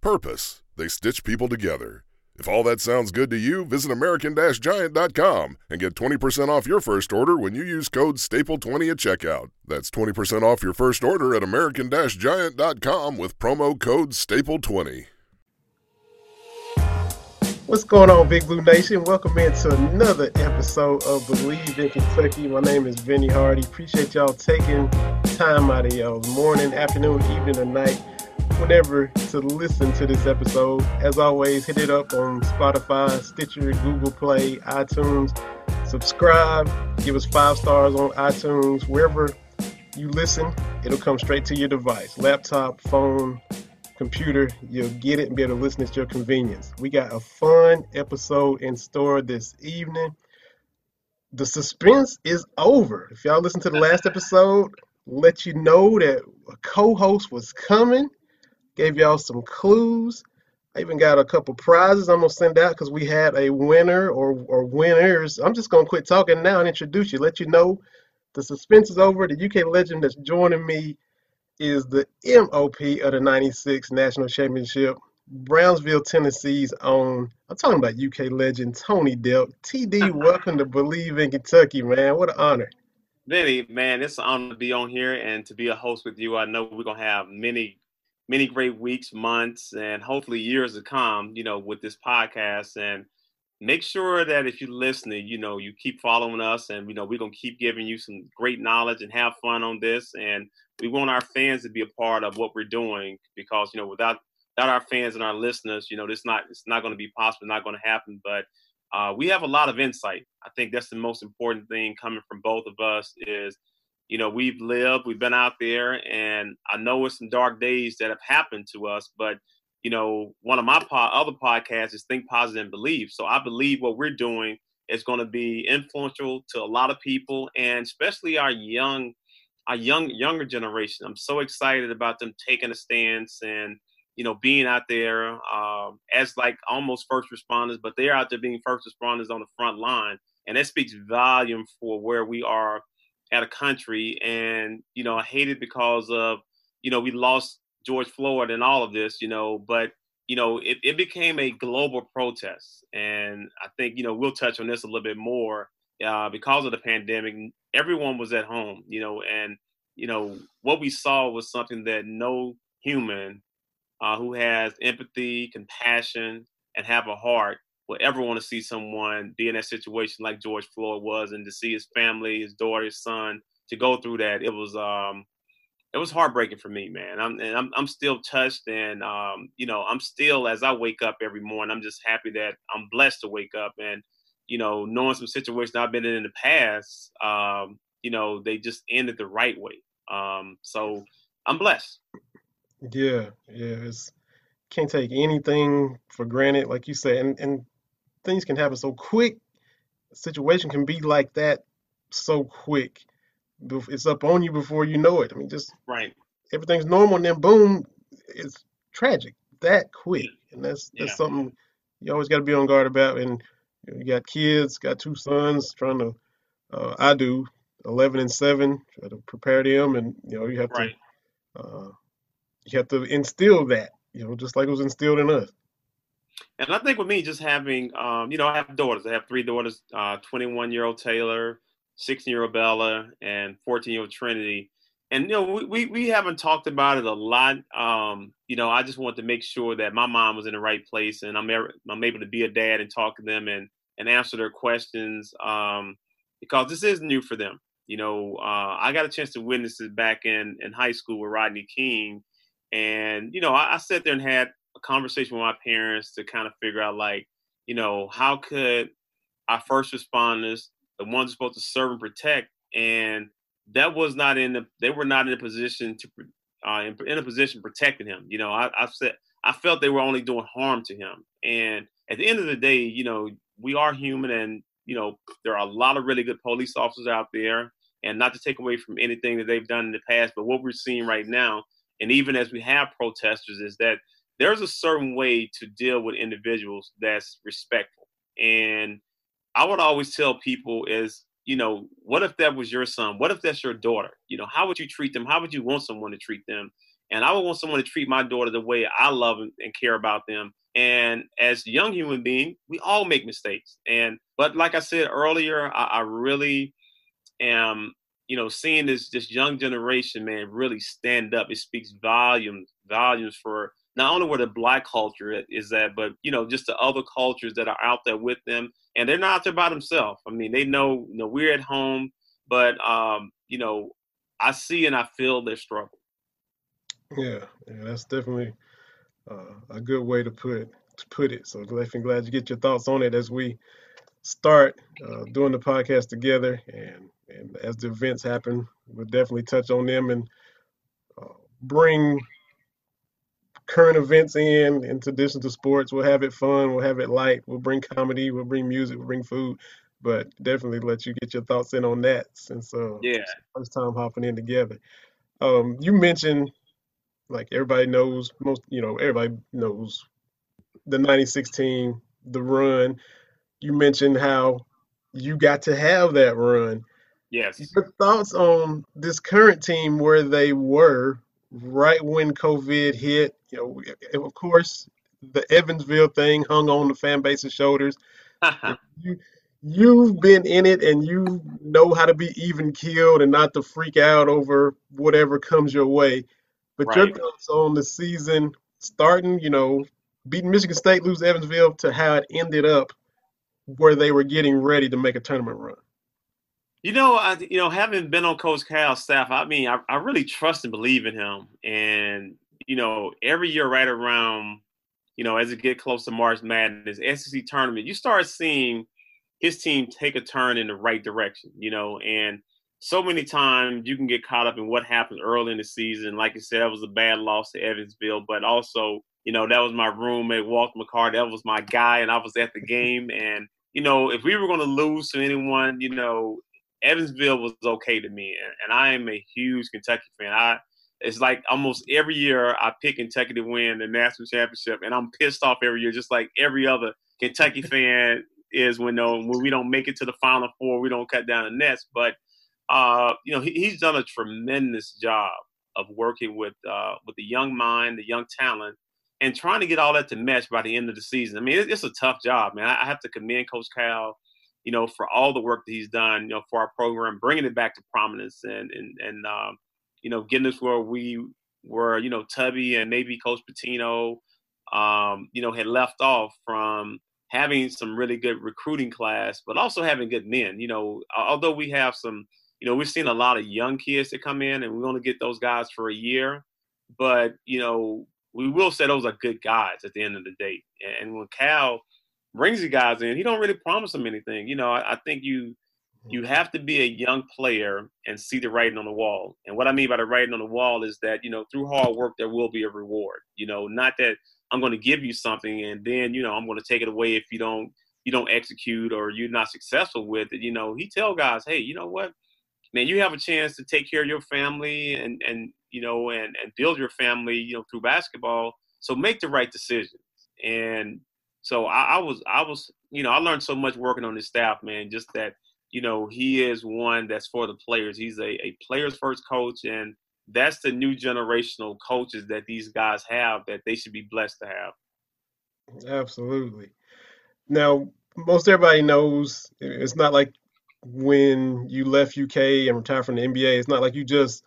purpose. They stitch people together. If all that sounds good to you, visit American-Giant.com and get 20% off your first order when you use code STAPLE20 at checkout. That's 20% off your first order at American-Giant.com with promo code STAPLE20. What's going on, Big Blue Nation? Welcome into another episode of Believe in Kentucky. My name is Vinny Hardy. Appreciate y'all taking time out of y'all's morning, afternoon, evening, or night whenever to listen to this episode. As always, hit it up on Spotify, Stitcher, Google Play, iTunes. Subscribe, give us five stars on iTunes. Wherever you listen, it'll come straight to your device laptop, phone, computer. You'll get it and be able to listen at your convenience. We got a fun episode in store this evening. The suspense is over. If y'all listen to the last episode, let you know that a co-host was coming Gave y'all some clues. I even got a couple prizes I'm gonna send out because we had a winner or or winners. I'm just gonna quit talking now and introduce you. Let you know the suspense is over. The UK legend that's joining me is the MOP of the 96 National Championship, Brownsville, Tennessee's own. I'm talking about UK legend Tony Delk. TD, welcome to Believe in Kentucky, man. What an honor. Vinny, man, it's an honor to be on here and to be a host with you. I know we're gonna have many many great weeks, months, and hopefully years to come, you know, with this podcast. And make sure that if you're listening, you know, you keep following us and, you know, we're going to keep giving you some great knowledge and have fun on this. And we want our fans to be a part of what we're doing because, you know, without, without our fans and our listeners, you know, this not, it's not going to be possible, not going to happen. But uh, we have a lot of insight. I think that's the most important thing coming from both of us is you know, we've lived, we've been out there, and I know it's some dark days that have happened to us, but you know, one of my po- other podcasts is Think Positive and Believe. So I believe what we're doing is going to be influential to a lot of people, and especially our young, our young younger generation. I'm so excited about them taking a stance and you know being out there um, as like almost first responders, but they're out there being first responders on the front line, and that speaks volume for where we are at a country, and you know, I hate it because of you know we lost George Floyd and all of this, you know, but you know, it, it became a global protest, and I think you know we'll touch on this a little bit more uh, because of the pandemic. Everyone was at home, you know, and you know what we saw was something that no human uh, who has empathy, compassion, and have a heart will ever want to see someone be in that situation like George Floyd was, and to see his family, his daughter, his son, to go through that, it was um, it was heartbreaking for me, man. I'm and I'm I'm still touched, and um, you know, I'm still as I wake up every morning, I'm just happy that I'm blessed to wake up, and you know, knowing some situations I've been in in the past, um, you know, they just ended the right way. Um, so I'm blessed. Yeah, yeah, it's can't take anything for granted, like you said, and and things can happen so quick. A situation can be like that so quick. It's up on you before you know it. I mean, just right. Everything's normal, and then boom, it's tragic that quick, and that's that's yeah. something you always got to be on guard about. And you, got kids, got two sons, trying to. Uh, I do eleven and seven, try to prepare them, and you know you have right. to. Uh, you have to instill that, you know, just like it was instilled in us. And I think with me, just having, um, you know, I have daughters. I have three daughters. Uh, 21 year old Taylor, 16 year old Bella and 14 year old Trinity. And you know, we, we, we haven't talked about it a lot. Um, you know, I just want to make sure that my mom was in the right place and I'm I'm able to be a dad and talk to them and and answer their questions um, because this is new for them. You know, uh, I got a chance to witness it back in in high school with Rodney King, and you know, I, I sat there and had conversation with my parents to kind of figure out like, you know, how could our first responders, the ones supposed to serve and protect, and that was not in the they were not in a position to uh, in, in, a position protecting him. You know, I, I said I felt they were only doing harm to him, and at the end of the day, you know, we are human, and you know, there are a lot of really good police officers out there, and not to take away from anything that they've done in the past, but what we're seeing right now, and even as we have protesters, is that there's a certain way to deal with individuals that's respectful. And I would always tell people is, you know, what if that was your son? What if that's your daughter? You know, how would you treat them? How would you want someone to treat them? And I would want someone to treat my daughter the way I love and care about them. And as young human being, we all make mistakes. And but like I said earlier, I, I really am, you know, seeing this this young generation, man, really stand up. It speaks volumes, volumes for not only where the black culture is that, but you know, just the other cultures that are out there with them, and they're not out there by themselves. I mean, they know, you know, we're at home, but um, you know, I see and I feel their struggle. Yeah, yeah that's definitely uh, a good way to put to put it. So definitely glad you get your thoughts on it as we start uh, doing the podcast together, and and as the events happen, we'll definitely touch on them and uh, bring current events in, in addition to sports. We'll have it fun. We'll have it light. We'll bring comedy. We'll bring music. We'll bring food. But definitely let you get your thoughts in on that since uh, yeah, first time hopping in together. Um, you mentioned like everybody knows most. You know, everybody knows the '96 team, the run. You mentioned how you got to have that run. Yes. Your thoughts on this current team, where they were right when COVID hit. You know, eh, of course, the Evansville thing hung on the fan base's shoulders. you, you've been in it and you know how to be even killed and not to freak out over whatever comes your way. But right. your thoughts on the season starting, you know, beating Michigan State, lose Evansville, to how it ended up where they were getting ready to make a tournament run. You know, I, you know, having been on Coach Cal's staff, I mean, I, I really trust and believe in him. And you know, every year, right around, you know, as it get close to March Madness, SEC tournament, you start seeing his team take a turn in the right direction. You know, and so many times you can get caught up in what happens early in the season. Like you said, that was a bad loss to Evansville, but also, you know, that was my roommate, Walt McCarty. That was my guy, and I was at the game. And you know, if we were going to lose to anyone, you know, Evansville was okay to me, and, and I am a huge Kentucky fan. I it's like almost every year I pick Kentucky to win the national championship, and I'm pissed off every year, just like every other Kentucky fan is when no when we don't make it to the Final Four, we don't cut down the nets. But uh, you know, he, he's done a tremendous job of working with uh, with the young mind, the young talent, and trying to get all that to mesh by the end of the season. I mean, it, it's a tough job, man. I, I have to commend Coach Cal you know, for all the work that he's done, you know, for our program, bringing it back to prominence and and and um, you know, getting us where we were, you know, Tubby and maybe Coach Pitino, um, you know, had left off from having some really good recruiting class, but also having good men. You know, although we have some, you know, we've seen a lot of young kids that come in, and we want to get those guys for a year, but you know, we will say those are good guys at the end of the day. And when Cal brings you guys in, he don't really promise them anything. You know, I, I think you you mm-hmm. have to be a young player and see the writing on the wall. And what I mean by the writing on the wall is that, you know, through hard work there will be a reward. You know, not that I'm going to give you something and then, you know, I'm going to take it away if you don't you don't execute or you're not successful with it. You know, he tell guys, hey, you know what? Man, you have a chance to take care of your family and and you know and and build your family, you know, through basketball. So make the right decisions. And so I, I, was I was you know I learned so much working on his staff, man. Just that you know he is one that's for the players. He's a, a players first coach, and that's the new generational coaches that these guys have that they should be blessed to have. Absolutely. Now, most everybody knows it's not like when you left UK and retired from the NBA. It's not like you just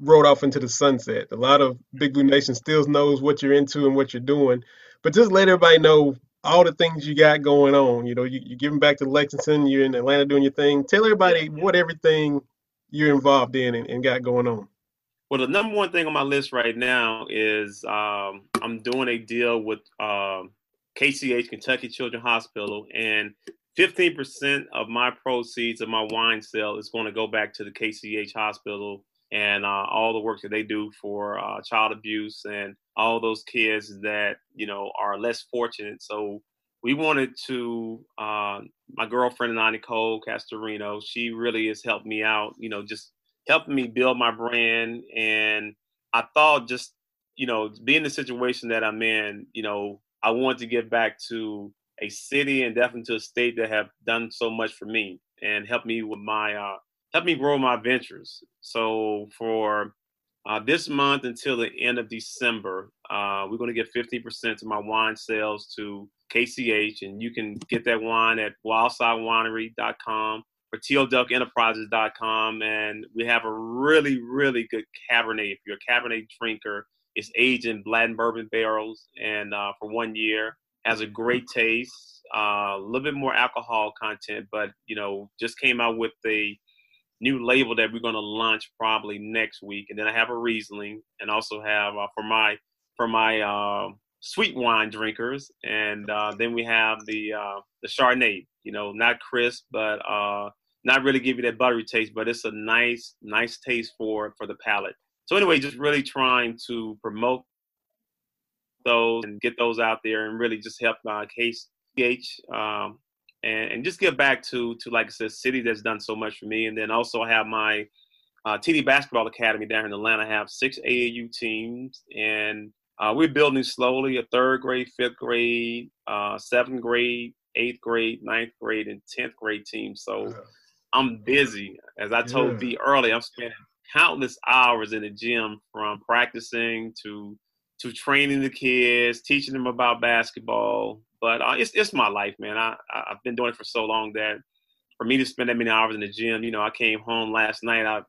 rode off into the sunset. A lot of Big Blue Nation still knows what you're into and what you're doing. But just let everybody know all the things you got going on. You know, you, you're giving back to Lexington, you're in Atlanta doing your thing. Tell everybody what everything you're involved in and, and got going on. Well, the number one thing on my list right now is um, I'm doing a deal with um, KCH, Kentucky Children's Hospital, and 15% of my proceeds of my wine sale is going to go back to the KCH Hospital and uh, all the work that they do for uh, child abuse and all those kids that you know are less fortunate. So we wanted to. Uh, my girlfriend and I, Nicole Castorino, she really has helped me out. You know, just helping me build my brand. And I thought, just you know, being the situation that I'm in, you know, I want to give back to a city and definitely to a state that have done so much for me and help me with my uh, help me grow my ventures. So for uh, this month until the end of December, uh, we're going to get 50% of my wine sales to KCH, and you can get that wine at wildsidewinery.com or tldelkenterprises.com. And we have a really, really good Cabernet. If you're a Cabernet drinker, it's aged in and bourbon barrels, and uh, for one year, has a great taste. Uh, a little bit more alcohol content, but you know, just came out with the new label that we're going to launch probably next week, and then I have a Riesling, and also have uh, for my for my uh, sweet wine drinkers, and uh, then we have the uh, the Chardonnay. You know, not crisp, but uh, not really give you that buttery taste, but it's a nice nice taste for for the palate. So anyway, just really trying to promote those and get those out there, and really just help uh, KCH um, and, and just get back to to like I said, city that's done so much for me, and then also I have my uh, TD Basketball Academy down in Atlanta. I have six AAU teams, and uh, we're building slowly a third grade, fifth grade, uh, seventh grade, eighth grade, ninth grade, and tenth grade team. So I'm busy. As I told yeah. B earlier, I'm spending countless hours in the gym from practicing to to training the kids, teaching them about basketball, but uh, it's it's my life, man. I I've been doing it for so long that for me to spend that many hours in the gym, you know, I came home last night. I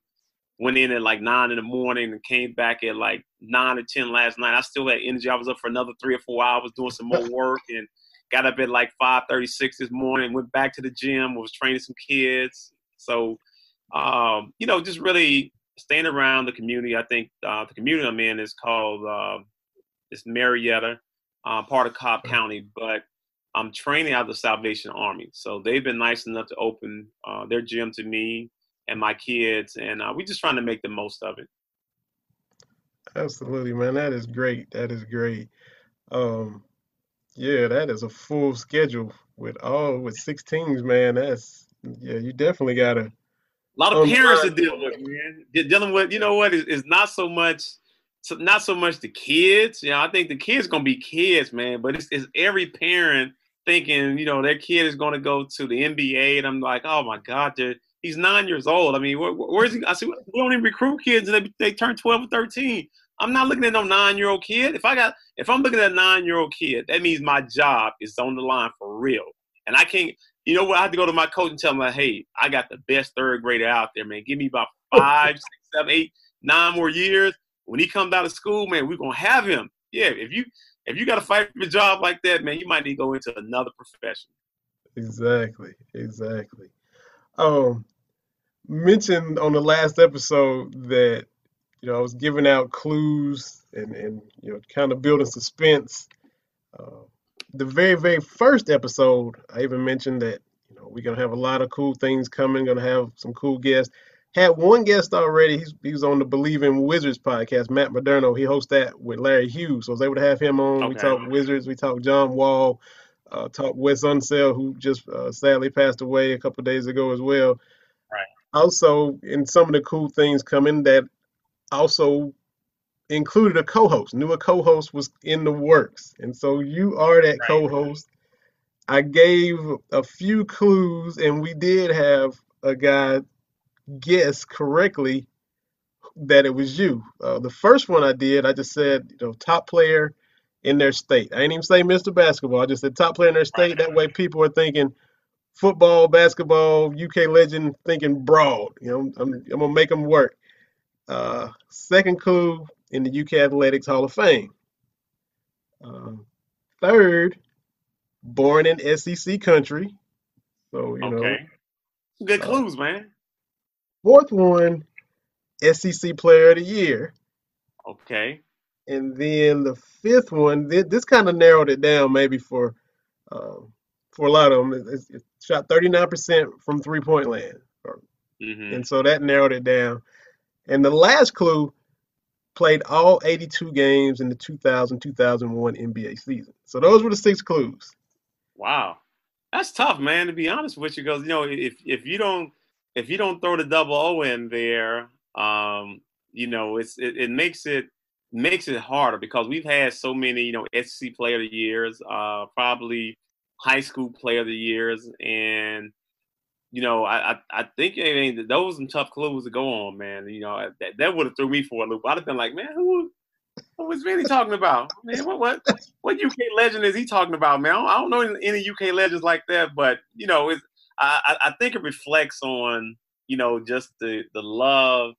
went in at like nine in the morning and came back at like nine or ten last night. I still had energy. I was up for another three or four hours doing some more work and got up at like five thirty six this morning. Went back to the gym. Was training some kids. So, um, you know, just really staying around the community. I think uh, the community I'm in is called uh, it's Marietta uh, part of Cobb County, but I'm training out of the Salvation Army. So they've been nice enough to open uh, their gym to me and my kids, and uh, we're just trying to make the most of it. Absolutely, man. That is great. That is great. Um, yeah, that is a full schedule with all with six teams, man. That's yeah, you definitely gotta. A lot of parents to deal with, man. Dealing with, you know what, is not so much so not so much the kids. You know, I think the kids gonna be kids, man. But it's, it's every parent thinking, you know, their kid is gonna go to the NBA, and I'm like, oh my god, he's nine years old. I mean, where, where's he? I see we don't even recruit kids, and they, they turn 12 or 13. I'm not looking at no nine year old kid. If I got, if I'm looking at a nine year old kid, that means my job is on the line for real. And I can't, you know what? I have to go to my coach and tell him, like, hey, I got the best third grader out there, man. Give me about oh. five, six, seven, eight, nine more years when he comes out of school, man, we're gonna have him. Yeah, if you if you got to fight for a job like that, man, you might need to go into another profession. Exactly, exactly. Um, mentioned on the last episode that you know I was giving out clues and and you know kind of building suspense. Uh, the very very first episode, I even mentioned that you know we're gonna have a lot of cool things coming. Gonna have some cool guests had one guest already. He's he's on the Believe in Wizards podcast. Matt Moderno. He hosts that with Larry Hughes. So I was able to have him on. Okay. We talked Wizards. We talked John Wall. Uh, talked Wes Unseld, who just uh, sadly passed away a couple days ago as well. Right. Also, in some of the cool things coming that also included a co-host. Knew a co-host was in the works, and so you are that right. co-host. I gave a few clues, and we did have a guy guess correctly that it was you. Uh, the first one I did, I just said, you know, top player in their state. I didn't even say Mr. Basketball. I just said top player in their state. That way people are thinking football, basketball, UK legend thinking broad. You know, I'm, I'm gonna make them work. Uh, second clue in the UK Athletics Hall of Fame. Uh, third, born in SEC country. So you know. Okay. Good Uh, clues, man. Fourth one, SEC Player of the Year. Okay. And then the fifth one, thi- this kind of narrowed it down maybe for um, for a lot of them. It, it shot 39% from three point land. hmm And so that narrowed it down. And the last clue played all 82 games in the 2000 2001 NBA season. So those were the six clues. Wow, that's tough, man. To be honest with you, because you know, if if you don't if you don't throw the double O in there, um, you know, it's it, it makes it makes it harder because we've had so many, you know, SEC Player of the Years, uh, probably high school Player of the Years, and you know, I I, I think I mean those are some tough clues to go on, man. You know, that that would have threw me for a loop. I'd have been like, man, who what was talking about? Man, what what what UK legend is he talking about, man? I don't, know any, any UK legends like that, but you know, it's I, I I think it reflects on you know just the the love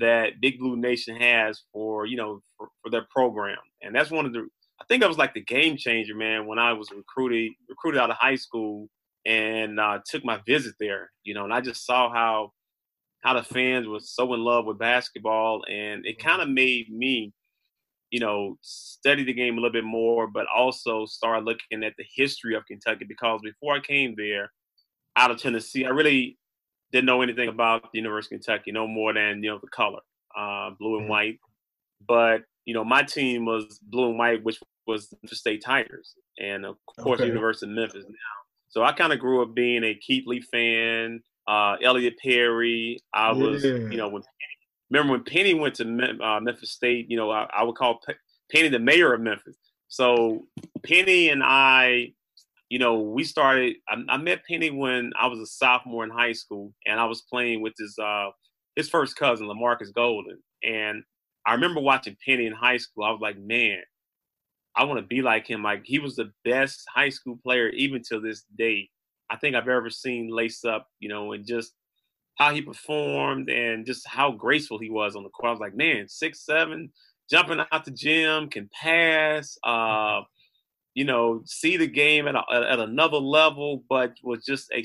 that Big Blue Nation has for you know for, for their program, and that's one of the I think that was like the game changer, man, when I was recruited recruited out of high school and uh, took my visit there, you know, and I just saw how how the fans were so in love with basketball, and it kind of made me you know, study the game a little bit more, but also start looking at the history of Kentucky because before I came there out of Tennessee, I really didn't know anything about the University of Kentucky, no more than, you know, the color, uh, blue and Mhm. white. But, you know, my team was blue and white, which was the State Tigers. And of course, Okay. University of Memphis now. So I kind of grew up being a Keith Lee fan, uh, Elliot Perry. I was, Yeah. you know, when remember when Penny went to Mem- uh, Memphis State, you know, I, I would call Pe- Penny the mayor of Memphis. So Penny and I, you know, we started. I, I met Penny when I was a sophomore in high school, and I was playing with his uh, his first cousin, Lamarcus Golden. And I remember watching Penny in high school. I was like, man, I want to be like him. Like he was the best high school player, even to this day. I think I've ever seen lace up, you know, and just how he performed and just how graceful he was on the court. I was like, man, six seven, jumping out the gym, can pass, uh, you know, see the game at, a, at another level, but was just a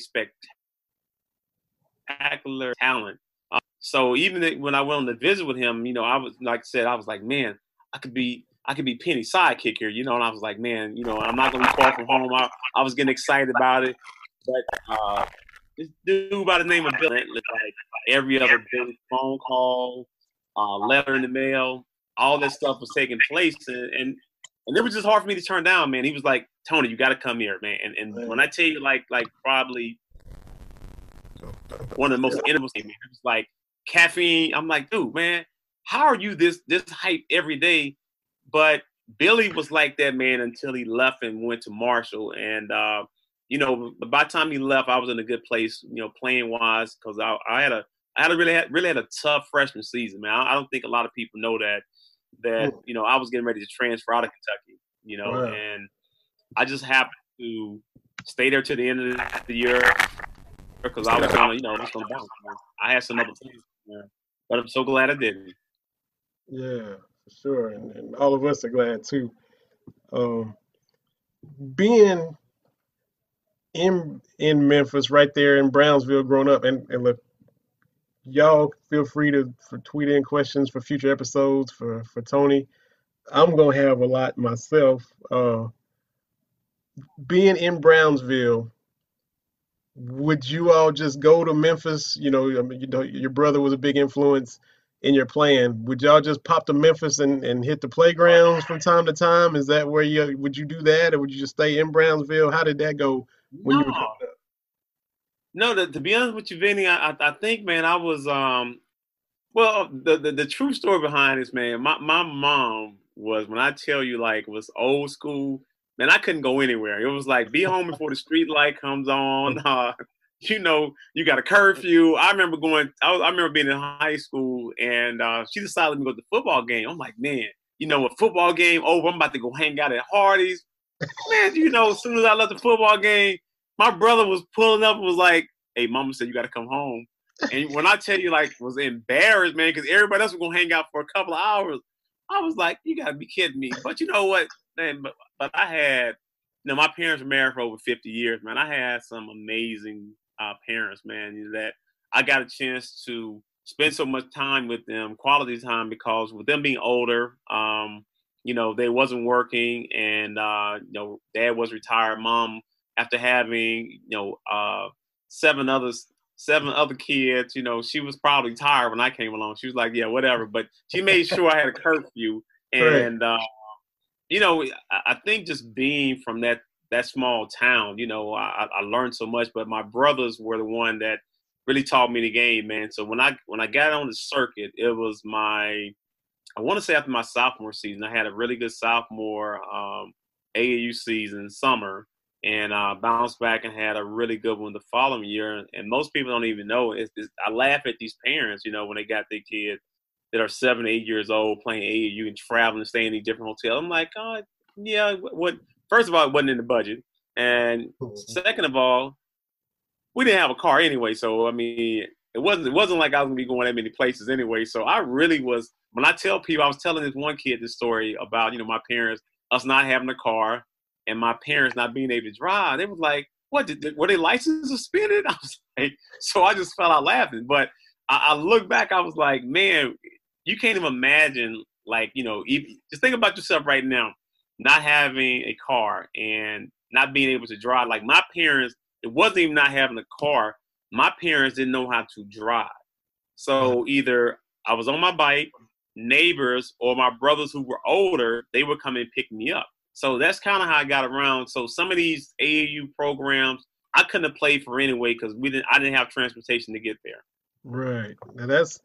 spectacular talent. Uh, so even when I went on the visit with him, you know, I was like I said, I was like, man, I could be. I could be Penny's sidekick here, you know, and I was like, man, you know, I'm not gonna be far from home. I, I was getting excited about it, but uh, this dude by the name of Bill like every other phone call, uh, letter in the mail, all this stuff was taking place, and, and and it was just hard for me to turn down, man. He was like, Tony, you got to come here, man. And and when I tell you, like like probably one of the most interesting, it was like caffeine. I'm like, dude, man, how are you this this hype every day? But Billy was like that, man, until he left and went to Marshall, and. uh you know, by the time he left, I was in a good place, you know, playing wise, because I, I had a, I had a really, had, really had a tough freshman season, man. I, I don't think a lot of people know that, that you know, I was getting ready to transfer out of Kentucky, you know, Wow. and I just happened to stay there to the end of the year because I was gonna, you know, I gonna. I had some other things, but I'm so glad I didn't. Yeah, for sure. And, and all of us are glad too. Um, being in in Memphis, right there in Brownsville, growing up, and, and look, y'all feel free to for tweet in questions for future episodes for for Tony. I'm gonna have a lot myself. Uh, being in Brownsville, would you all just go to Memphis? You know, I mean, you know, your brother was a big influence in your playing. Would y'all just pop to Memphis and, and hit the playgrounds from time to time? Is that where you would you do that, or would you just stay in Brownsville? How did that go when you were No. to, to be honest with you, Vinny, I, I think, man, I was um, well, the, the the true story behind this, man, my my mom was when I tell you like was old school, man, I couldn't go anywhere. It was like be home before the street light comes on. Uh, you know, you got a curfew. I remember going. I, was, I remember being in high school, and uh, she decided to go to the football game. I'm like, man, you know, a football game over. I'm about to go hang out at Hardee's. Man, you know, as soon as I left the football game, my brother was pulling up and was like, "Hey, mama said you got to come home." And when I tell you, like, was embarrassed, man, because everybody else was gonna hang out for a couple of hours. I was like, "You gotta be kidding me!" But you know what, man? But, but I had, you know, my parents were married for over fifty years, man. I had some amazing uh, parents, man. You know, that I got a chance to spend so much time with them, quality time, because with them being older, um, you know, they wasn't working, and uh, you know, dad was retired. Mom, after having you know uh, seven others, seven other kids, you know, she was probably tired when I came along. She was like, "Yeah, whatever," but she made sure I had a curfew, and uh, you know, I think just being from that that small town, you know, I, I learned so much. But my brothers were the one that really taught me the game, man. So when I when I got on the circuit, it was my I want to say after my sophomore season, I had a really good sophomore um, AAU season summer, and uh, bounced back and had a really good one the following year. And most people don't even know. It's, it's, I laugh at these parents, you know, when they got their kids that are seven, eight years old playing AAU and traveling, and staying in these different hotels. I'm like, oh, yeah. What? First of all, it wasn't in the budget, and second of all, we didn't have a car anyway. So I mean, it wasn't it wasn't like I was gonna be going that many places anyway. So I really was. When I tell people, I was telling this one kid this story about you know my parents, us not having a car, and my parents not being able to drive. They was like, "What? Did, were they license suspended?" I was like, so I just fell out laughing. But I, I look back, I was like, man, you can't even imagine. Like you know, just think about yourself right now, not having a car and not being able to drive. Like my parents it wasn't even not having a car. My parents didn't know how to drive. So either I was on my bike, neighbors or my brothers who were older, they would come and pick me up. So that's kind of how I got around. So some of these AAU programs, I couldn't have played for anyway because we didn't. I didn't have transportation to get there. Right. Now that's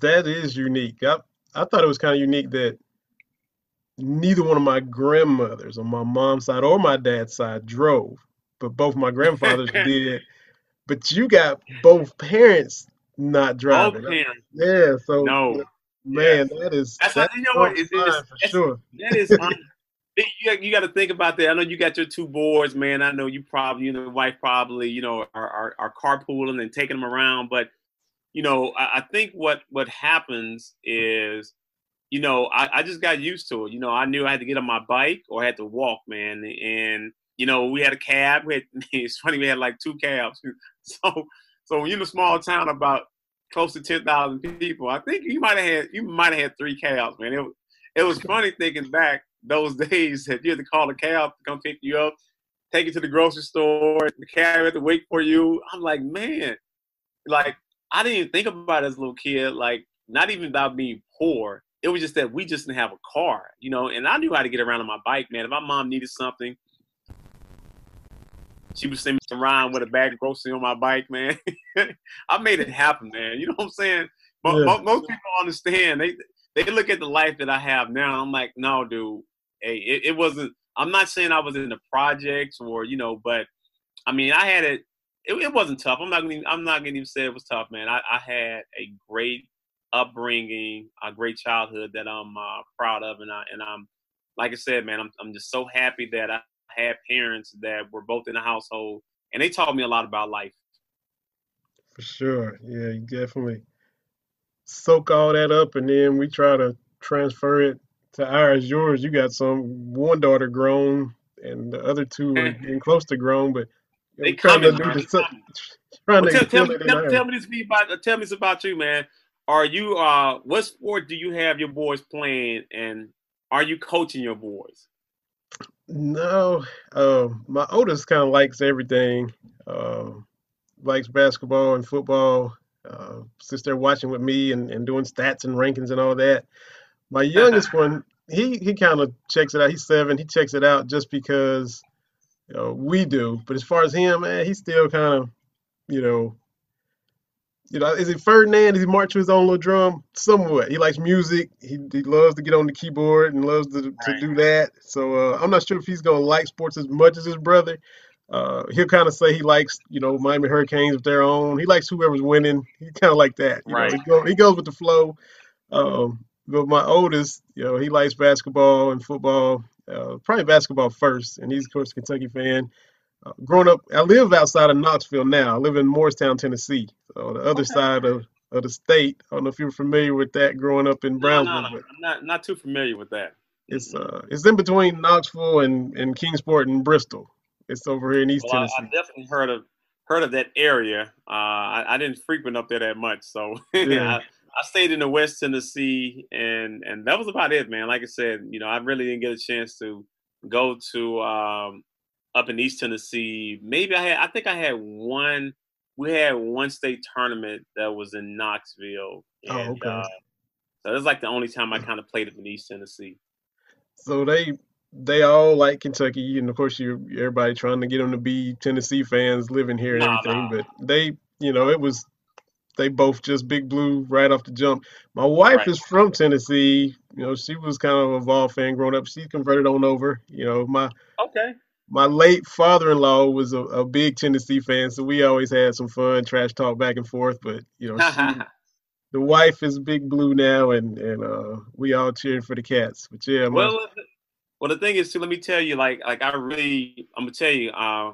that is unique. I I thought it was kind of unique that neither one of my grandmothers on my mom's side or my dad's side drove but both my grandfathers did. But you got both parents not driving. Both parents. Yeah. So no. Man, yes. that is that's, that's you know what it's, for sure. That is you you got to think about that. I know you got your two boys, man. I know you probably, you know, the wife probably, you know, are, are, are carpooling and taking them around. But, you know, I, I think what what happens is, you know, I, I just got used to it. You know, I knew I had to get on my bike or I had to walk, man. And you know, we had a cab. We had, it's funny, we had like two cabs. So, so when you're in a small town about close to ten thousand people, I think you might have had you might have had three cabs, man. It, it was funny thinking back those days that you had to call a cab to come pick you up, take you to the grocery store, the cab had to wait for you. I'm like, man, like I didn't even think about it as a little kid, like not even about being poor. It was just that we just didn't have a car, you know, and I knew how to get around on my bike, man. If my mom needed something, she was sending me around with a bag of groceries on my bike, man. I made it happen, man. You know what I'm saying? But yeah. most people understand. They they look at the life that I have now. I'm like, no, dude. Hey, it, it wasn't. I'm not saying I was in the projects or you know, but I mean, I had it. It, it wasn't tough. I'm not gonna. I'm not gonna even say it was tough, man. I, I had a great upbringing, a great childhood that I'm uh, proud of, and I and I'm like I said, man, I'm I'm just so happy that I had parents that were both in the household, and they taught me a lot about life. For sure, yeah, definitely soak all that up, and then we try to transfer it to ours. Yours, you got some one daughter grown, and the other two are getting close to grown, but they trying to do the trying well, to tell, tell me, tell, tell, me this about tell me this about you, man. Are you uh what sport do you have your boys playing and are you coaching your boys? No, uh, my oldest kind of likes everything. Uh, likes basketball and football. Uh, since they're watching with me and, and doing stats and rankings and all that. My youngest one, he he kind of checks it out. He's seven. He checks it out just because you know, we do. But as far as him, man, he's still kind of, you know, you know, is it Ferdinand? Does he march with his own little drum? Somewhat. He likes music. He, he loves to get on the keyboard and loves to, to do that. So uh, I'm not sure if he's gonna like sports as much as his brother. Uh, he'll kind of say he likes, you know, Miami Hurricanes with their own. He likes whoever's winning. He kind of like that. You right. Know, he, go, he goes with the flow. Um, but my oldest, you know, he likes basketball and football. Uh, probably basketball first, and he's of course a Kentucky fan. uh, growing up, I live outside of Knoxville now. I live in Morristown, Tennessee, so the other Okay. side of, of the state. I don't know if you're familiar with that. Growing up in No, Brownsville, no, no. but I'm not not too familiar with that. it's uh it's in between Knoxville and and Kingsport and Bristol. It's over here in East Well, I, I definitely heard of heard of that area. Uh, I, I didn't frequent up there that much, so Yeah. I, I stayed in the West Tennessee, and and that was about it, man. Like I said, you know, I really didn't get a chance to go to um, up in East Tennessee. Maybe I had, I think I had one. We had one state tournament that was in Knoxville, Oh, and okay. uh, so that's like the only time I kind of played up in East Tennessee. So they they all like Kentucky, and of course you everybody trying to get them to be Tennessee fans living here and Nah, everything. nah. But they, you know, it was they both just big blue right off the jump. My wife Right. is from Tennessee. You know, she was kind of a Vol fan growing up. She converted on over. You know, my Okay. my late father-in-law was a, a big Tennessee fan, so we always had some fun, trash talk back and forth. But you know, she, the wife is big blue now, and and uh, we all cheering for the Cats. But yeah, my Well, the- well, the thing is, too. Let me tell you, like, like I really, I'm gonna tell you, uh,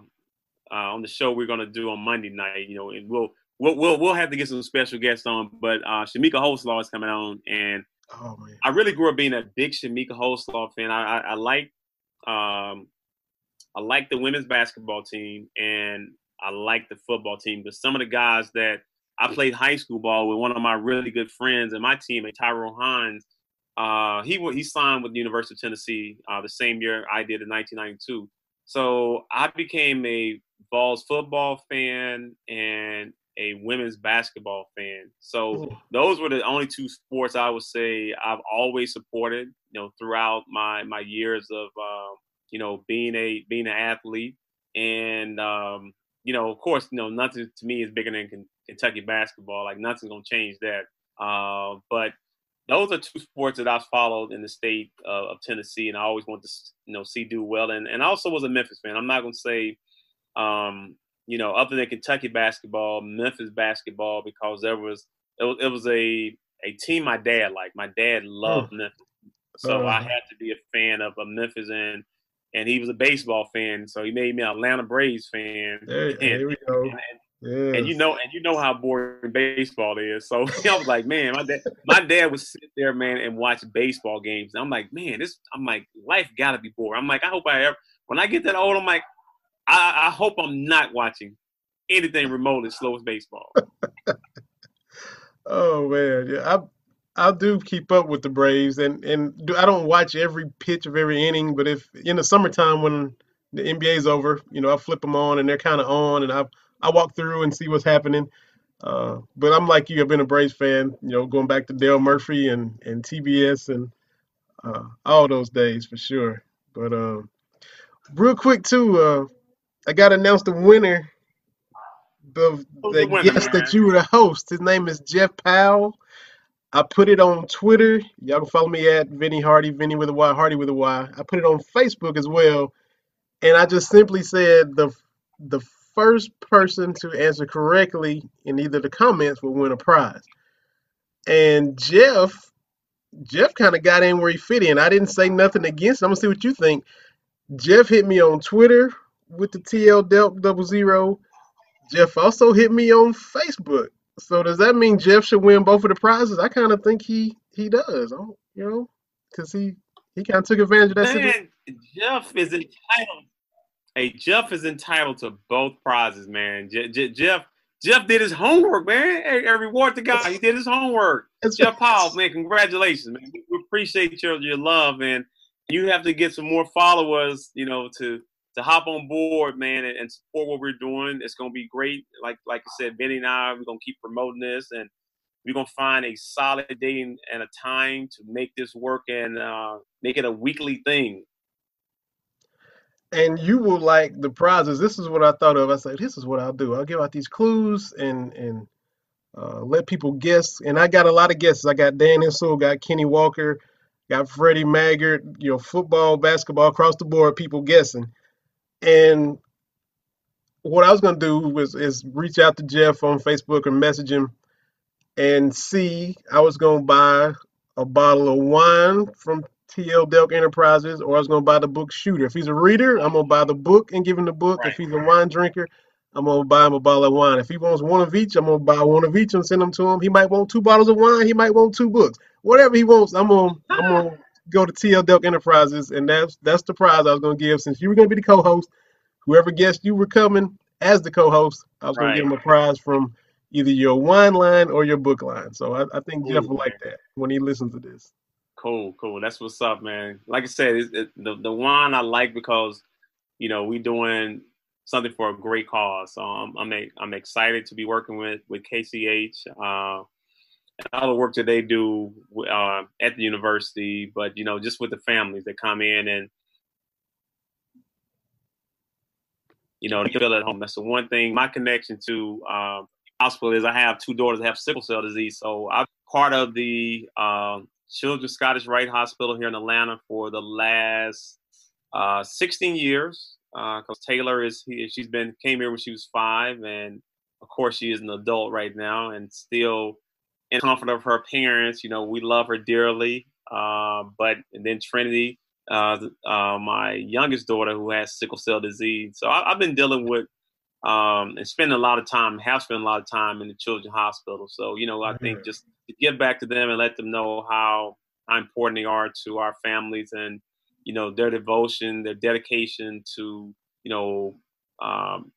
uh, on the show we're gonna do on Monday night, you know, and we'll, we'll, we'll, we'll have to get some special guests on. But uh, Chamique Holdsclaw is coming on, and oh man, I really grew up being a big Chamique Holdsclaw fan. I, I, I like, um, I like the women's basketball team, and I like the football team. But some of the guys that I played high school ball with, one of my really good friends and my teammate Tyrone Hines. Uh, he he signed with the University of Tennessee uh, the same year I did in 1992. So I became a Vols football fan and a women's basketball fan. So Ooh. those were the only two sports I would say I've always supported. You know, throughout my my years of um, you know being a being an athlete, and um, you know, of course, you know, nothing to me is bigger than Kentucky basketball. Like nothing's gonna change that. Uh, but those are two sports that I've followed in the state uh, of Tennessee, and I always want to you know see do well. And and I also was a Memphis fan. I'm not gonna say, um, you know, other than Kentucky basketball, Memphis basketball, because there was it was, it was a a team my dad liked. My dad loved Memphis, so I Uh. had to be a fan of, a Memphis, and and he was a baseball fan, so he made me an Atlanta Braves fan. There, and, there we go. and, Yes. and you know, and you know how boring baseball is. So I was like, man, my dad, my dad would sit there, man, and watch baseball games. And I'm like, man, this, I'm like, life gotta be boring. I'm like, I hope I ever, when I get that old, I'm like, I, I hope I'm not watching anything remotely slow as baseball. Oh man, yeah, I I do keep up with the Braves, and and do, I don't watch every pitch of every inning, but if in the summertime when the NBA's over, you know, I flip them on and they're kind of on, and I I walk through and see what's happening. Uh, but I'm like you, I've been a Braves fan, you know, going back to Dale Murphy and and TBS and uh, all those days for sure. But um, real quick too, uh, I got to announce the winner. The the the winner, guest man? that you were the host. His name is Jeff Powell. I put it on Twitter. Y'all can follow me at Vinny Hardy, Vinny with a Y, Hardy with a Y. I put it on Facebook as well, and I just simply said the the first person to answer correctly in either the comments will win a prize. And Jeff, Jeff kind of got in where he fit in. I didn't say nothing against. It. I'm gonna see what you think. Jeff hit me on Twitter with the TL Delk double zero. Jeff also hit me on Facebook. So does that mean Jeff should win both of the prizes? I kind of think he he does. I don't- you know, because he he kind of took advantage of that. Man, Jeff is entitled. Hey, Jeff is entitled to both prizes, man. Je- Je- Jeff Jeff did his homework, man. Hey, reward the guy. He did his homework. That's Jeff Powell, man, congratulations, man. We we appreciate your your love, and you have to get some more followers, you know, to to hop on board, man, and, and support what we're doing. It's gonna be great. Like like I said, Vinny and I, we're gonna keep promoting this, and we're gonna find a solid day and, and a time to make this work and uh, make it a weekly thing. and you will like the prizes. This is what I thought of. I said, this is what I'll do. I'll give out these clues and and uh, let people guess. And I got a lot of guesses. I got Dan Issel, got Kenny Walker, got Freddie Maggard. You know, football, basketball, across the board, people guessing. And what I was gonna do was is reach out to Jeff on Facebook or message him and see. I was gonna buy a bottle of wine from TL Delk Enterprises, or I was gonna buy the book Shooter. If he's a reader, I'm gonna buy the book and give him the book. Right. If he's a wine drinker, I'm gonna buy him a bottle of wine. If he wants one of each, I'm gonna buy one of each and send them to him. He might want two bottles of wine. He might want two books. Whatever he wants, I'm I'm gonna go to TL Delk Enterprises, and that's that's the prize I was gonna give. Since you were gonna be the co-host, whoever guessed you were coming as the co-host, I was gonna give him a prize from either your wine line or your book line. So I, I think Jeff will like that when he listens to this. Cool, cool. That's what's up, man. Like I said, it, it, the the wine I like because you know we doing something for a great cause. So I'm I'm, a, I'm excited to be working with with KCH uh, and all the work that they do uh, at the university. But you know, just with the families that come in and you know, they feel at home. That's the one thing. My connection to um, hospital is I have two daughters that have sickle cell disease, so I'm part of the uh, Children's Scottish Rite Hospital here in Atlanta for the last uh, 16 years. Because uh, Taylor is he, she's been came here when she was five, and of course she is an adult right now, and still in comfort of her parents. You know, we love her dearly. Uh, but and then Trinity, uh, uh, my youngest daughter, who has sickle cell disease. So I, have been dealing with um, and spending a lot of time, have spent a lot of time in the children's hospital. So you know, I think just to give back to them and let them know how, how important they are to our families and you know their devotion, their dedication to you know um,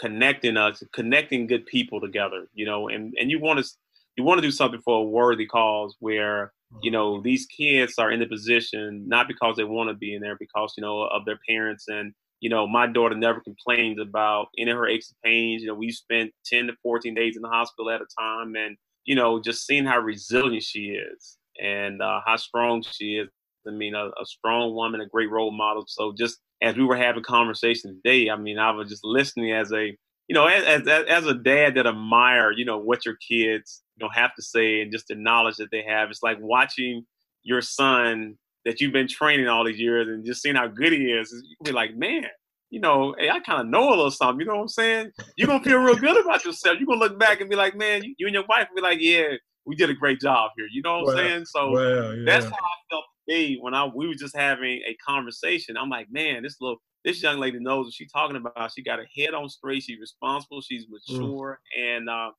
connecting us, connecting good people together. You know, and and you want to you want to do something for a worthy cause where you know these kids are in the position not because they want to be in there, because you know of their parents and you know, my daughter never complains about any of her aches and pains. You know, we spent 10 to 14 days in the hospital at a time and, you know, just seeing how resilient she is and uh, how strong she is. I mean, a, a, strong woman, a great role model. So just as we were having conversation today, I mean, I was just listening as a, you know, as, as, as a dad that admire, you know, what your kids, you know, have to say and just the knowledge that they have. It's like watching your son that you've been training all these years and just seeing how good he is, you be like, man, you know, hey, I kind of know a little something. You know what I'm saying? You're gonna feel real good about yourself. You're gonna look back and be like, man, you, you and your wife will be like, yeah, we did a great job here. You know what I'm saying? So well, yeah. that's how I felt today when I we were just having a conversation. I'm like, man, this little this young lady knows what she's talking about. She got her head on straight. She's responsible. She's mm. mature, mm. and uh,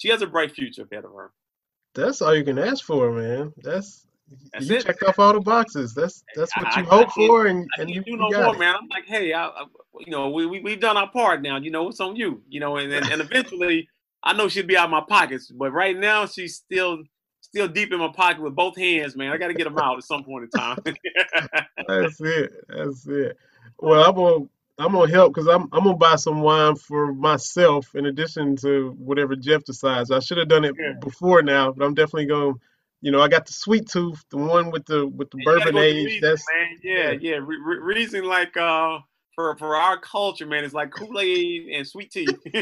she has a bright future ahead of her. That's all you can ask for, man. That's that's you it. checked off all the boxes. That's that's what you I, hope I for, and, and you, do you no more, it. man. I'm like, hey, I, you know, we, we we've done our part now. You know, it's on you. You know, and and, and eventually, I know she'll be out of my pockets, but right now she's still still deep in my pocket with both hands, man. I got to get them out at some point in time. that's it. That's it. Well, I'm gonna I'm gonna help because I'm I'm gonna buy some wine for myself in addition to whatever Jeff decides. I should have done it yeah. before now, but I'm definitely gonna you know, I got the sweet tooth, the one with the with the you bourbon age. Reason, that's man. yeah, yeah. Re- re- reason like uh for for our culture, man, it's like Kool Aid and sweet tea.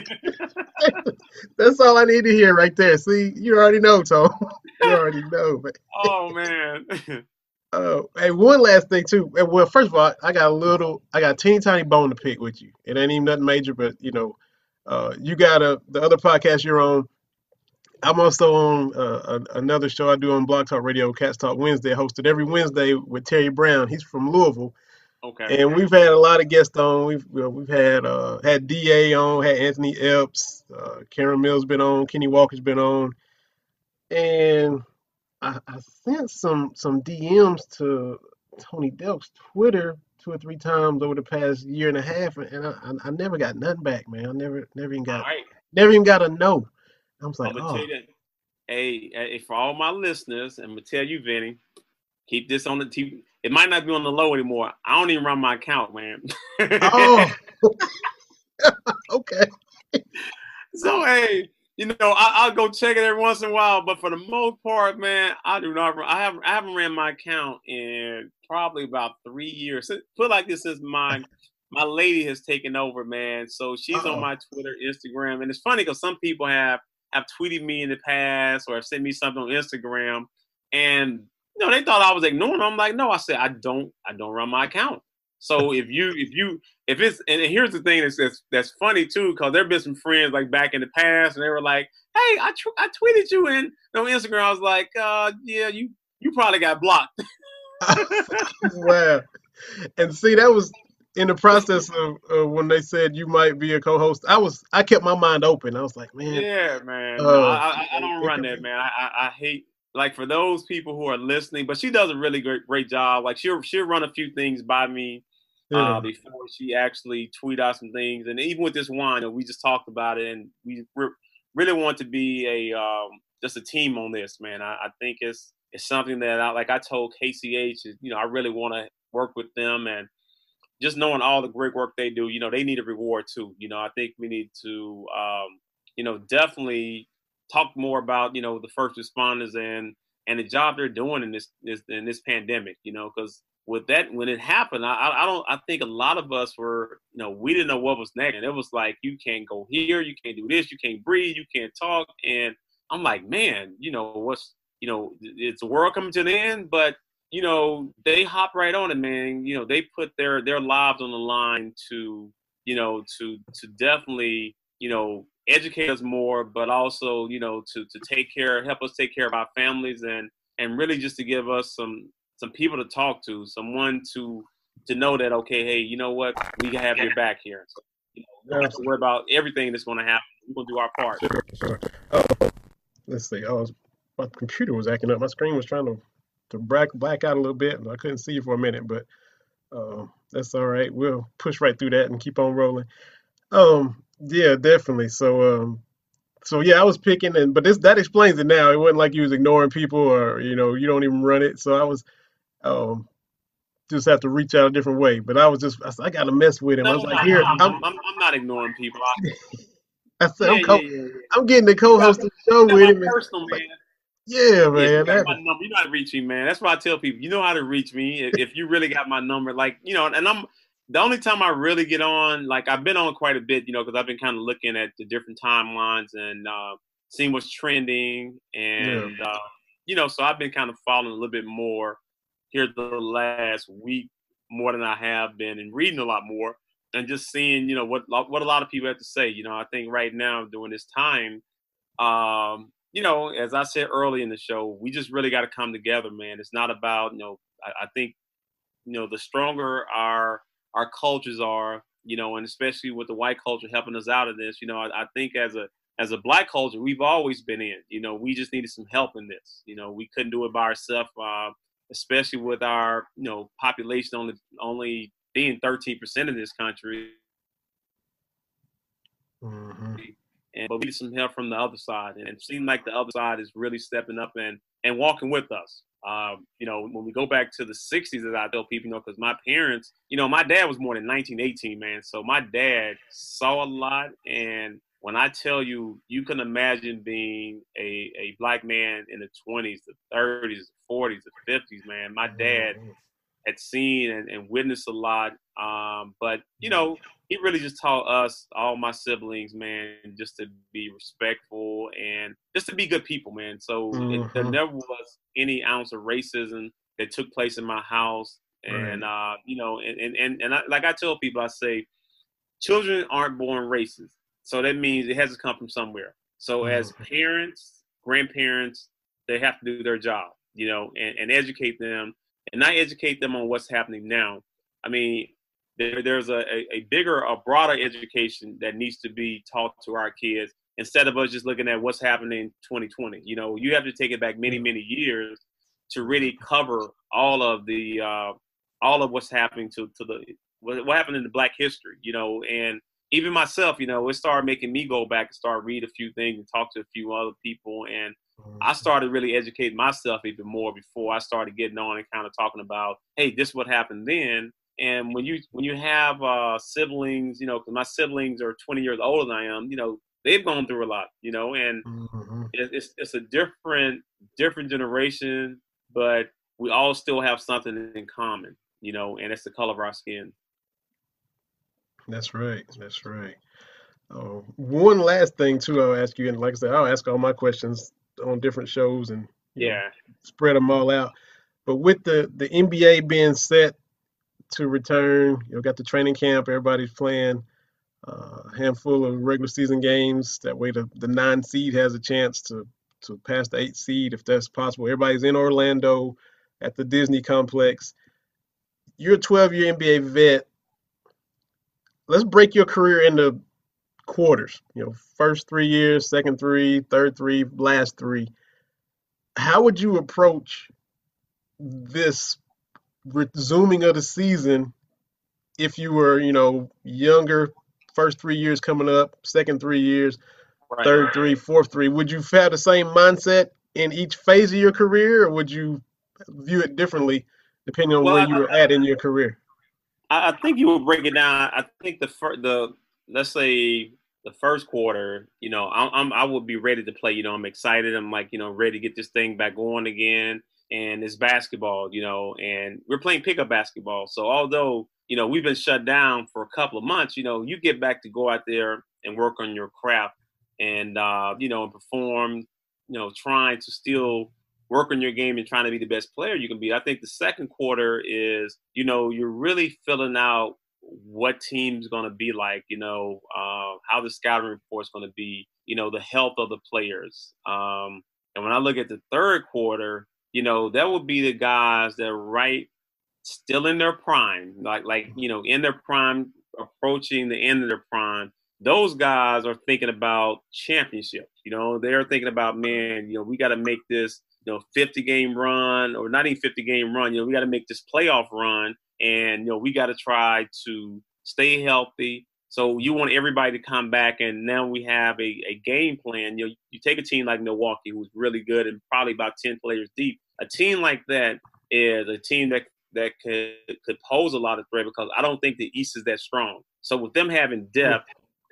that's all I need to hear right there. See, you already know, Tom. you already know. Man. Oh man. Uh, hey, one last thing too. Well, first of all, I got a little, I got a teeny tiny bone to pick with you. It ain't even nothing major, but you know, uh, you got a the other podcast you're on I'm also on uh, another show I do on Blog Talk Radio, Cats Talk Wednesday, hosted every Wednesday with Terry Brown. He's from Louisville. Okay. And we've had a lot of guests on. We've we've had uh, had Da on, had Anthony Epps, uh, Cameron Mills been on, Kenny Walker's been on, and I, I sent some some DMs to Tony Delk's Twitter two or three times over the past year and a half, and I, I, I never got nothing back, man. I never never even got right. never even got a no. I was like, I'm oh. tell you. Hey, hey, for all my listeners, I'm gonna tell you, Vinny, keep this on the TV. It might not be on the low anymore. I don't even run my account, man. oh, okay. So hey, you know, I, will go check it every once in a while, but for the most part, man, I do not. I haven't. I haven't ran my account in probably about three years. Put like this is my my lady has taken over, man. So she's Uh-oh. on my Twitter, Instagram, and it's funny because some people have have tweeted me in the past or have sent me something on Instagram, and you know they thought I was ignoring them. I'm like, no, I said I don't, I don't run my account. So if you, if you, if it's, and here's the thing that's that's, that's funny too, because there've been some friends like back in the past, and they were like, hey, I tw- I tweeted you in on Instagram. I was like, uh, yeah, you you probably got blocked. wow. And see, that was in the process of uh, when they said you might be a co-host. I was, I kept my mind open. I was like, man, yeah, man. Uh, no, I, I, I, don't run that, man. I, I, I hate like for those people who are listening, but she does a really great great job. Like she'll she'll run a few things by me yeah. uh, before she actually tweet out some things. And even with this wine, we just talked about it, and we re- really want to be a um, just a team on this, man. I, I, think it's it's something that I like. I told KCH, you know, I really want to work with them, and just knowing all the great work they do, you know, they need a reward too. You know, I think we need to, um, you know, definitely talk more about you know the first responders and and the job they're doing in this, this in this pandemic. You know, because with that when it happened, I, I don't I think a lot of us were you know we didn't know what was next. And it was like you can't go here, you can't do this, you can't breathe, you can't talk, and I'm like, man, you know what's you know it's a world coming to an end, but you know they hop right on it, man. You know they put their their lives on the line to you know to to definitely you know educate us more, but also you know to to take care, help us take care of our families and and really just to give us some some people to talk to, someone to to know that okay, hey, you know what, we have your back here. So, you know, we don't have to worry about everything that's going to happen. We're going to do our part. Sure, sure. Oh, let's see. I was my computer was acting up. My screen was trying to to black black out a little bit. And I couldn't see you for a minute, but uh, that's all right. We'll push right through that and keep on rolling. Um, yeah, definitely. So, um, so yeah, I was picking, and but this that explains it now. It wasn't like you was ignoring people or you know you don't even run it. So I was um, just have to reach out a different way. But I was just, I, I got to mess with him. No, I was like, here, I'm, I'm, I'm, not ignoring people. I, said, yeah, I'm, co- yeah, yeah, I'm, getting the co-host of the show with him. Personal, man. Yeah, man. you, got my number. you know how to reach me, man. That's why I tell people, you know how to reach me if, if you really got my number. Like, you know, and I'm the only time I really get on, like I've been on quite a bit, you know, because I've been kind of looking at the different timelines and uh, seeing what's trending, and yeah. uh, you know, so I've been kind of following a little bit more here the last week more than I have been and reading a lot more and just seeing, you know, what what a lot of people have to say. You know, I think right now during this time, um, you know, as I said early in the show, we just really got to come together, man. It's not about, you know, I, I think, you know, the stronger our our cultures are, you know, and especially with the white culture helping us out of this, you know, I, I think as a as a black culture, we've always been in. You know, we just needed some help in this. You know, we couldn't do it by ourselves. Uh, especially with our you know population only only being 13% of this country. Mm-hmm. And, but we need some help from the other side, and it seemed like the other side is really stepping up and and walking with us. Um, you know, when we go back to the 60s, as I tell people, you know, because my parents, you know, my dad was born in 1918, man. So my dad saw a lot, and when I tell you, you can imagine being a, a black man in the 20s, the 30s, the 40s, the 50s, man. My dad mm-hmm. had seen and, and witnessed a lot. Um, but, you know, he really just taught us, all my siblings, man, just to be respectful and just to be good people, man. So mm-hmm. it, there mm-hmm. never was any ounce of racism that took place in my house. And, right. uh, you know, and, and, and, and I, like I tell people, I say, children aren't born racist so that means it has to come from somewhere. So mm-hmm. as parents, grandparents, they have to do their job, you know, and, and educate them and not educate them on what's happening now. I mean, there, there's a, a bigger, a broader education that needs to be taught to our kids instead of us just looking at what's happening in 2020. You know, you have to take it back many, many years to really cover all of the uh, all of what's happening to to the what, what happened in the Black history. You know, and even myself, you know, it started making me go back and start read a few things and talk to a few other people. And I mm-hmm. started really educating myself even more before I started getting on and kind of talking about, hey, this what happened then. And when you when you have uh, siblings, you know, because my siblings are 20 years older than I am, you know, they've gone through a lot, you know, and mm-hmm. it's it's a different different generation, but we all still have something in common, you know, and it's the color of our skin. That's right. That's right. Uh, one last thing too, I'll ask you, and like I said, I'll ask all my questions on different shows and yeah, know, spread them all out. But with the the NBA being set to return, you got the training camp, everybody's playing uh, a handful of regular season games. That way, the the nine seed has a chance to to pass the eight seed if that's possible. Everybody's in Orlando. at the Disney complex. You're a 12 year NBA vet. Let's break your career into quarters. You know, first three years, second three, third three, last three. How would you approach this resuming of the season if you were, you know, younger, first three years coming up, second three years, right. third three, fourth three? Would you have the same mindset in each phase of your career, or would you view it differently depending on well, where you were I, at in your career? I think you would break it down. I think the the let's say the first quarter, you know, I'm, I'm I would be ready to play. You know, I'm excited. I'm like, you know, ready to get this thing back going again. And it's basketball, you know, and we're playing pickup basketball. So although you know we've been shut down for a couple of months, you know, you get back to go out there and work on your craft and uh, you know and perform. You know, trying to still work on your game and trying to be the best player you can be. I think the second quarter is, you know, you're really filling out what team's going to be like, you know, uh, how the scouting report's going to be, you know, the health of the players. Um, and when I look at the third quarter, you know, that would be the guys that are right still in their prime, like like mm-hmm. you know, in their prime, approaching the end of their prime. Those guys are thinking about championships. You know, they're thinking about man, you know, we got to make this you know 50 game run or not even 50 game run. You know, we got to make this playoff run and you know we got to try to stay healthy. So you want everybody to come back, and now we have a, a game plan. You know, you take a team like Milwaukee, who's really good and probably about ten players deep. A team like that is a team that that could could pose a lot of threat because I don't think the East is that strong. So with them having depth,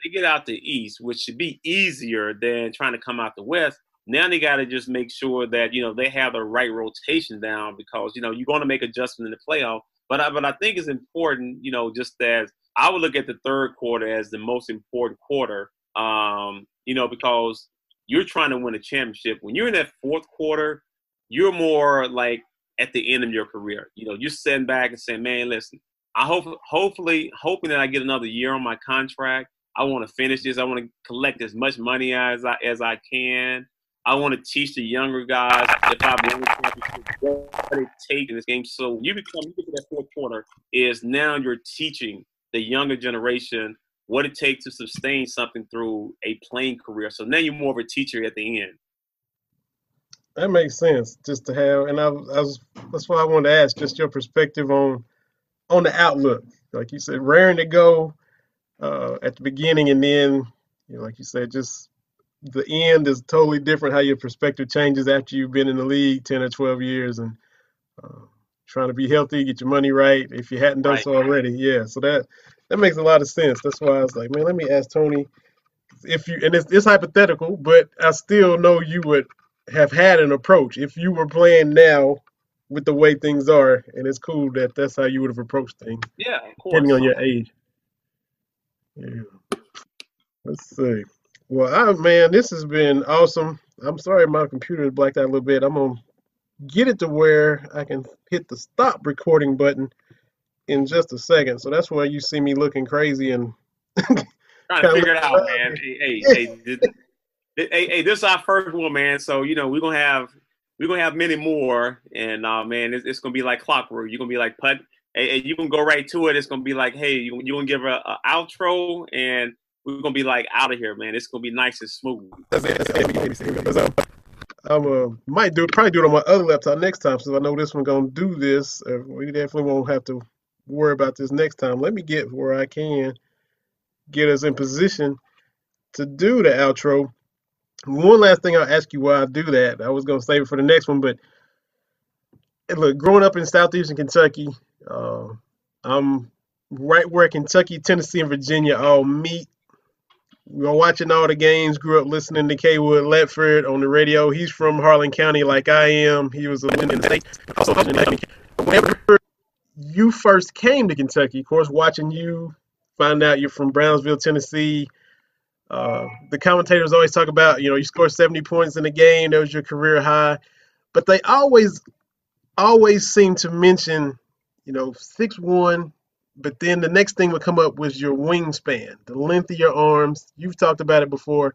they get out the East, which should be easier than trying to come out the West. Now they got to just make sure that you know they have the right rotation down because you know you're going to make adjustments in the playoff. But I, but I think it's important, you know, just as I would look at the third quarter as the most important quarter, um, you know, because you're trying to win a championship. When you're in that fourth quarter, you're more like at the end of your career. You know, you're sitting back and saying, "Man, listen, I hope, hopefully, hoping that I get another year on my contract. I want to finish this. I want to collect as much money as I as I can. I want to teach the younger guys if I win championship what it takes in this game. So you become you get to that fourth quarter is now you're teaching the younger generation what it takes to sustain something through a playing career. So now you're more of a teacher at the end. That makes sense. Just to have, and I, I was that's why I wanted to ask just your perspective on on the outlook. Like you said, raring to go uh, at the beginning, and then you know, like you said, just the end is totally different how your perspective changes after you've been in the league 10 or 12 years and uh, trying to be healthy get your money right if you hadn't done right. so already yeah so that that makes a lot of sense that's why i was like man let me ask tony if you and it's, it's hypothetical but i still know you would have had an approach if you were playing now with the way things are and it's cool that that's how you would have approached things yeah of course. depending on your age yeah let's see well, I, man, this has been awesome. I'm sorry my computer is blacked out a little bit. I'm gonna get it to where I can hit the stop recording button in just a second. So that's why you see me looking crazy and trying to figure it out, man. Hey, hey, hey, this, hey, hey, this is our first one, man. So you know we're gonna have we're gonna have many more, and uh, man, it's, it's gonna be like clockwork. You're gonna be like put. Hey, hey, you can go right to it. It's gonna be like, hey, you you gonna give a, a outro and we're gonna be like out of here, man. It's gonna be nice and smooth. I'm uh, might do probably do it on my other laptop next time, since I know this one gonna do this. Uh, we definitely won't have to worry about this next time. Let me get where I can get us in position to do the outro. One last thing I'll ask you why I do that. I was gonna save it for the next one, but look, growing up in southeastern Kentucky, uh, I'm right where Kentucky, Tennessee, and Virginia all meet were watching all the games, grew up listening to Cawood Ledford on the radio. He's from Harlan County like I am. He was a in the state. Whenever you first came to Kentucky, of course, watching you find out you're from Brownsville, Tennessee. Uh, the commentators always talk about, you know, you scored 70 points in a game. That was your career high. But they always, always seem to mention, you know, six one, but then the next thing would come up was your wingspan, the length of your arms. You've talked about it before.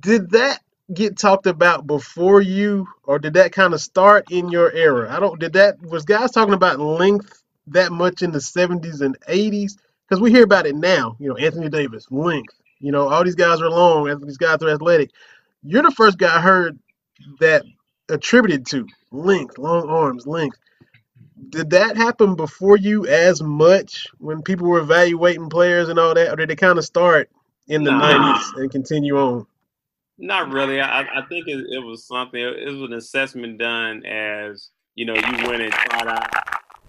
Did that get talked about before you, or did that kind of start in your era? I don't. Did that was guys talking about length that much in the 70s and 80s? Because we hear about it now. You know, Anthony Davis, length. You know, all these guys are long. These guys are athletic. You're the first guy I heard that attributed to length, long arms, length. Did that happen before you as much when people were evaluating players and all that, or did it kind of start in the nah. 90s and continue on? Not really. I, I think it, it was something. It was an assessment done as you know you went and tried out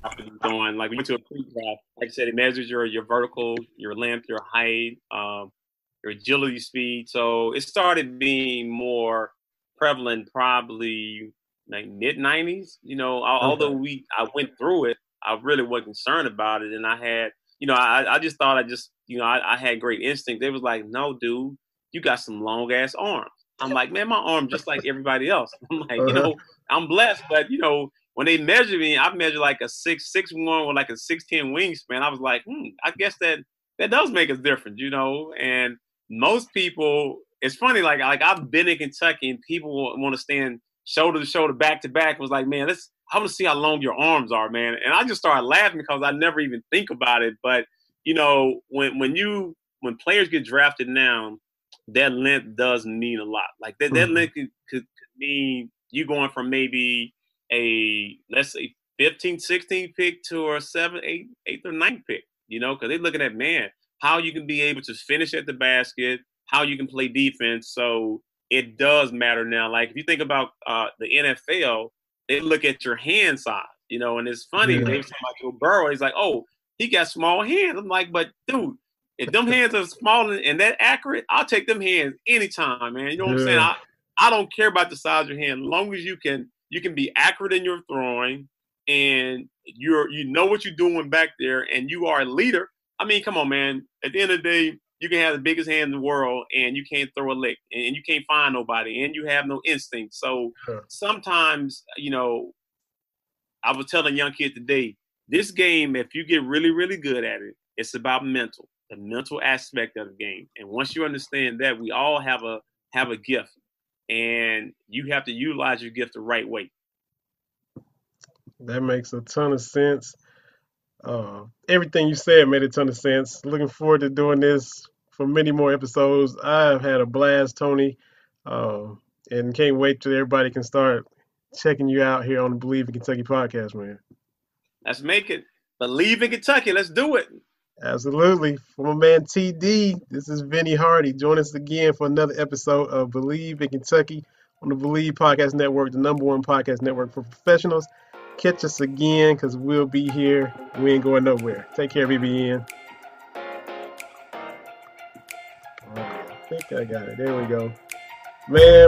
after doing like we went to a pre-draft. Like I said, it measures your your vertical, your length, your height, um, your agility speed. So it started being more prevalent probably like mid '90s. You know, okay. although we I went through it, I really wasn't concerned about it, and I had you know I I just thought I just you know I, I had great instinct. They was like, no, dude you got some long ass arms. I'm like, man, my arm just like everybody else. I'm like, you know, I'm blessed, but you know, when they measure me, I measure like a six six one with like a six ten wingspan. I was like, hmm, I guess that that does make us different, you know. And most people, it's funny, like like I've been in Kentucky and people want to stand shoulder to shoulder, back to back. Was like, man, let's I want to see how long your arms are, man. And I just started laughing because I never even think about it. But you know, when when you when players get drafted now, that length does mean a lot. Like that, that mm-hmm. length could, could, mean you going from maybe a let's say 15, 16 pick to a seven, eight, eighth or ninth pick. You know, because they're looking at man how you can be able to finish at the basket, how you can play defense. So it does matter now. Like if you think about uh, the NFL, they look at your hand size. You know, and it's funny. Yeah. They talking about Joe Burrow. He's like, oh, he got small hands. I'm like, but dude, if them hands are small and that accurate, I'll take them hands anytime, man. You know what yeah. I'm saying? I, I don't care about the size of your hand, as long as you can you can be accurate in your throwing and you're you know what you're doing back there and you are a leader. I mean, come on, man. At the end of the day, you can have the biggest hand in the world and you can't throw a lick and you can't find nobody and you have no instinct. So sometimes, you know, I was telling young kid today, this game, if you get really, really good at it, it's about mental the mental aspect of the game. And once you understand that, we all have a have a gift, and you have to utilize your gift the right way. That makes a ton of sense. Uh, everything you said made a ton of sense. Looking forward to doing this for many more episodes. I've had a blast, Tony, uh, and can't wait till everybody can start checking you out here on the Believe in Kentucky podcast, man. Let's make it. Believe in Kentucky. Let's do it. Absolutely. For my man TD, this is Vinny Hardy. Join us again for another episode of Believe in Kentucky on the Believe Podcast Network, the number one podcast network for professionals. Catch us again because we'll be here. We ain't going nowhere. Take care, BBN. I think I got it. There we go. Man.